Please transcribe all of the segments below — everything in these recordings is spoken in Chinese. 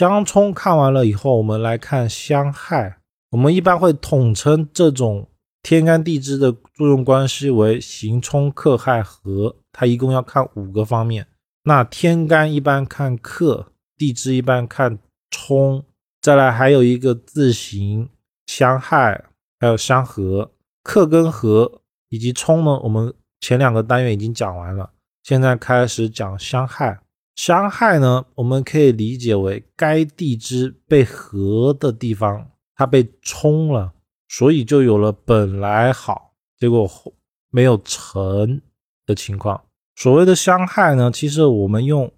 相冲看完了以后，我们来看相害。我们一般会统称这种天干地支的作用关系为刑冲克害合，它一共要看五个方面。那天干一般看克，地支一般看冲，再来还有一个字形相害，还有相合。克跟合以及冲呢，我们前两个单元已经讲完了，现在开始讲相害。相害呢，我们可以理解为该地支被合的地方，它被冲了，所以就有了本来好，结果没有成的情况。所谓的相害呢，其实我们用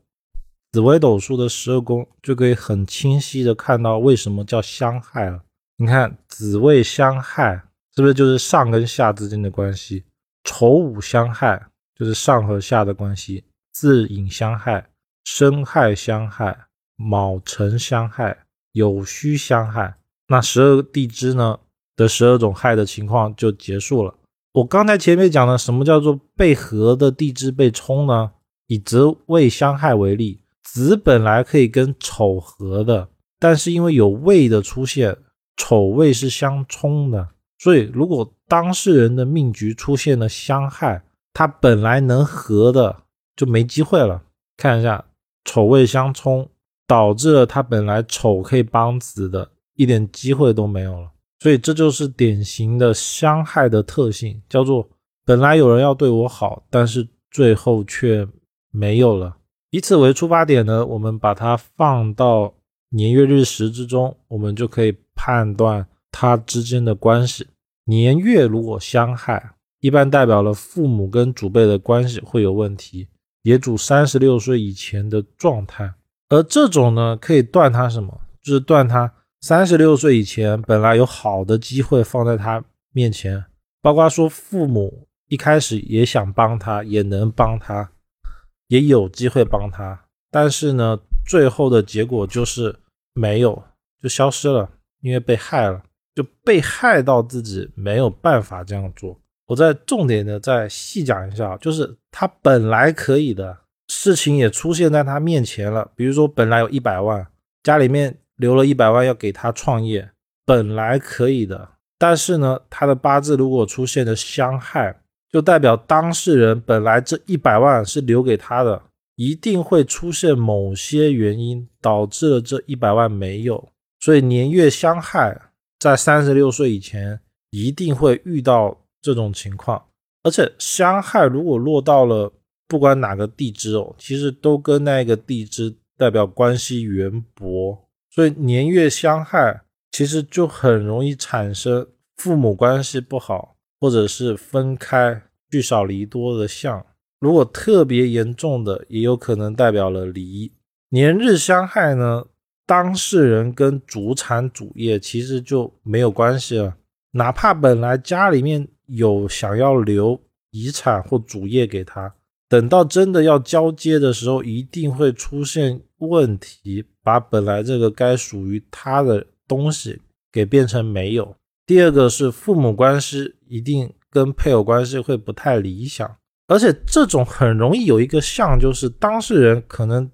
紫微斗数的十二宫就可以很清晰的看到为什么叫相害了。你看紫未相害，是不是就是上跟下之间的关系？丑午相害就是上和下的关系，自引相害。申亥相害，卯辰相害，酉戌相害，那十二地支呢的十二种害的情况就结束了。我刚才前面讲的什么叫做被合的地支被冲呢？以子未相害为例，子本来可以跟丑合的，但是因为有未的出现，丑未是相冲的，所以如果当事人的命局出现了相害，他本来能合的就没机会了。看一下。丑未相冲，导致了他本来丑可以帮子的一点机会都没有了，所以这就是典型的相害的特性，叫做本来有人要对我好，但是最后却没有了。以此为出发点呢，我们把它放到年月日时之中，我们就可以判断它之间的关系。年月如果相害，一般代表了父母跟祖辈的关系会有问题。也主三十六岁以前的状态，而这种呢，可以断他什么？就是断他三十六岁以前本来有好的机会放在他面前，包括说父母一开始也想帮他，也能帮他，也有机会帮他，但是呢，最后的结果就是没有，就消失了，因为被害了，就被害到自己没有办法这样做。我再重点的再细讲一下，就是他本来可以的事情也出现在他面前了。比如说，本来有一百万，家里面留了一百万要给他创业，本来可以的。但是呢，他的八字如果出现了相害，就代表当事人本来这一百万是留给他的，一定会出现某些原因导致了这一百万没有。所以年月相害，在三十六岁以前一定会遇到。这种情况，而且相害如果落到了不管哪个地支哦，其实都跟那个地支代表关系缘薄，所以年月相害，其实就很容易产生父母关系不好，或者是分开聚少离多的相。如果特别严重的，也有可能代表了离。年日相害呢，当事人跟主产主业其实就没有关系了，哪怕本来家里面。有想要留遗产或主业给他，等到真的要交接的时候，一定会出现问题，把本来这个该属于他的东西给变成没有。第二个是父母关系一定跟配偶关系会不太理想，而且这种很容易有一个像，就是当事人可能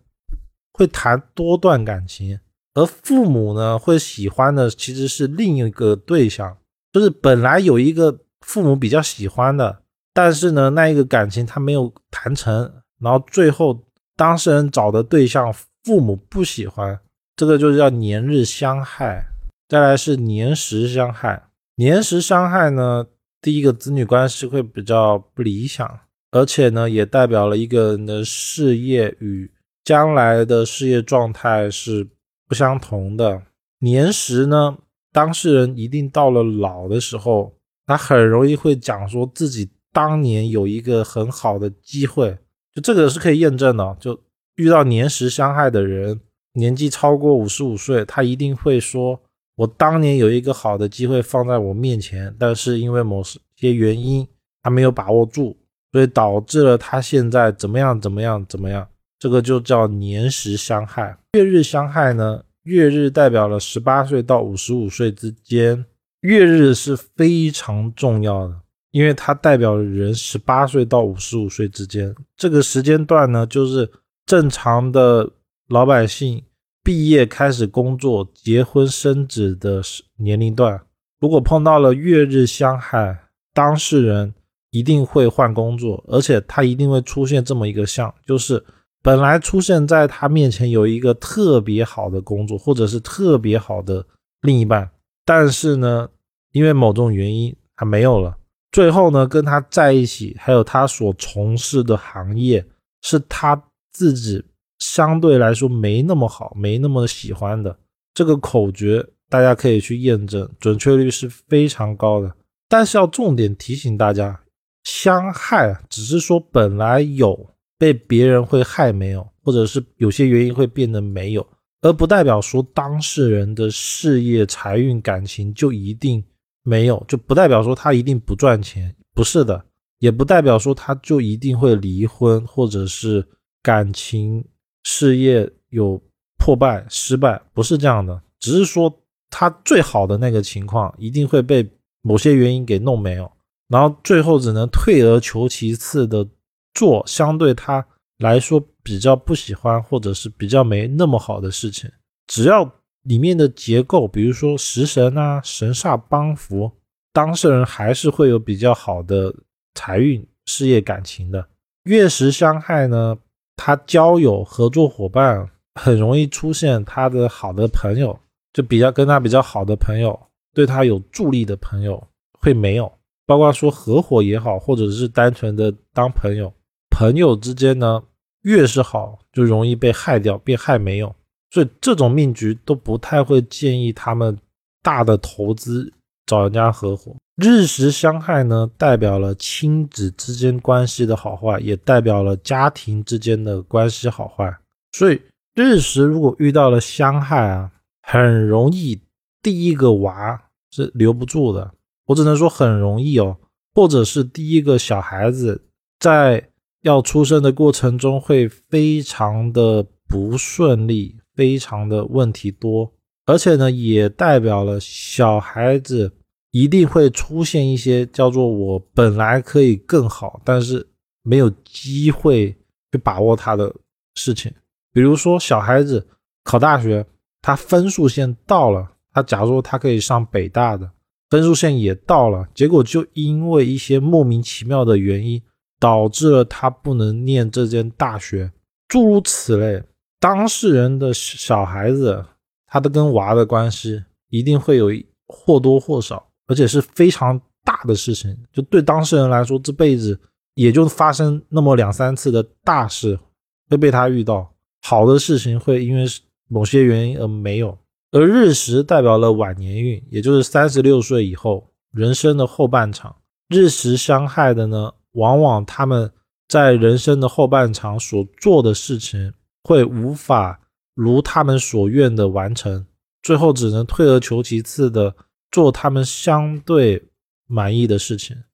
会谈多段感情，而父母呢会喜欢的其实是另一个对象，就是本来有一个。父母比较喜欢的，但是呢，那一个感情他没有谈成，然后最后当事人找的对象父母不喜欢，这个就叫年日相害。再来是年时相害，年时相害呢，第一个子女关系会比较不理想，而且呢，也代表了一个人的事业与将来的事业状态是不相同的。年时呢，当事人一定到了老的时候。他很容易会讲说自己当年有一个很好的机会，就这个是可以验证的。就遇到年时相害的人，年纪超过五十五岁，他一定会说：“我当年有一个好的机会放在我面前，但是因为某些原因，他没有把握住，所以导致了他现在怎么样怎么样怎么样。”这个就叫年时相害。月日相害呢？月日代表了十八岁到五十五岁之间。月日是非常重要的，因为它代表人十八岁到五十五岁之间。这个时间段呢，就是正常的老百姓毕业开始工作、结婚生子的年龄段，如果碰到了月日相害，当事人一定会换工作，而且他一定会出现这么一个相，就是本来出现在他面前有一个特别好的工作，或者是特别好的另一半，但是呢，因为某种原因他没有了。最后呢，跟他在一起，还有他所从事的行业，是他自己相对来说没那么好、没那么喜欢的。这个口诀大家可以去验证，准确率是非常高的。但是要重点提醒大家，相害只是说本来有被别人会害没有，或者是有些原因会变得没有，而不代表说当事人的事业、财运、感情就一定。没有，就不代表说他一定不赚钱，不是的，也不代表说他就一定会离婚，或者是感情事业有破败失败，不是这样的，只是说他最好的那个情况一定会被某些原因给弄没有，然后最后只能退而求其次的做相对他来说比较不喜欢或者是比较没那么好的事情，只要。里面的结构，比如说食神啊、神煞帮扶，当事人还是会有比较好的财运、事业、感情的。月食相害呢，他交友合作伙伴很容易出现他的好的朋友，就比较跟他比较好的朋友，对他有助力的朋友会没有，包括说合伙也好，或者是单纯的当朋友，朋友之间呢，越是好，就容易被害掉，被害没有。所以这种命局都不太会建议他们大的投资找人家合伙。日食相害呢，代表了亲子之间关系的好坏，也代表了家庭之间的关系好坏。所以日食如果遇到了相害啊，很容易第一个娃是留不住的。我只能说很容易哦，或者是第一个小孩子在要出生的过程中会非常的不顺利。非常的问题多，而且呢，也代表了小孩子一定会出现一些叫做我本来可以更好，但是没有机会去把握他的事情。比如说，小孩子考大学，他分数线到了，他假如他可以上北大的，分数线也到了，结果就因为一些莫名其妙的原因，导致了他不能念这间大学，诸如此类。当事人的小孩子，他的跟娃的关系一定会有或多或少，而且是非常大的事情。就对当事人来说，这辈子也就发生那么两三次的大事会被他遇到，好的事情会因为某些原因而没有。而日食代表了晚年运，也就是三十六岁以后人生的后半场。日食伤害的呢，往往他们在人生的后半场所做的事情。会无法如他们所愿的完成，最后只能退而求其次的做他们相对满意的事情。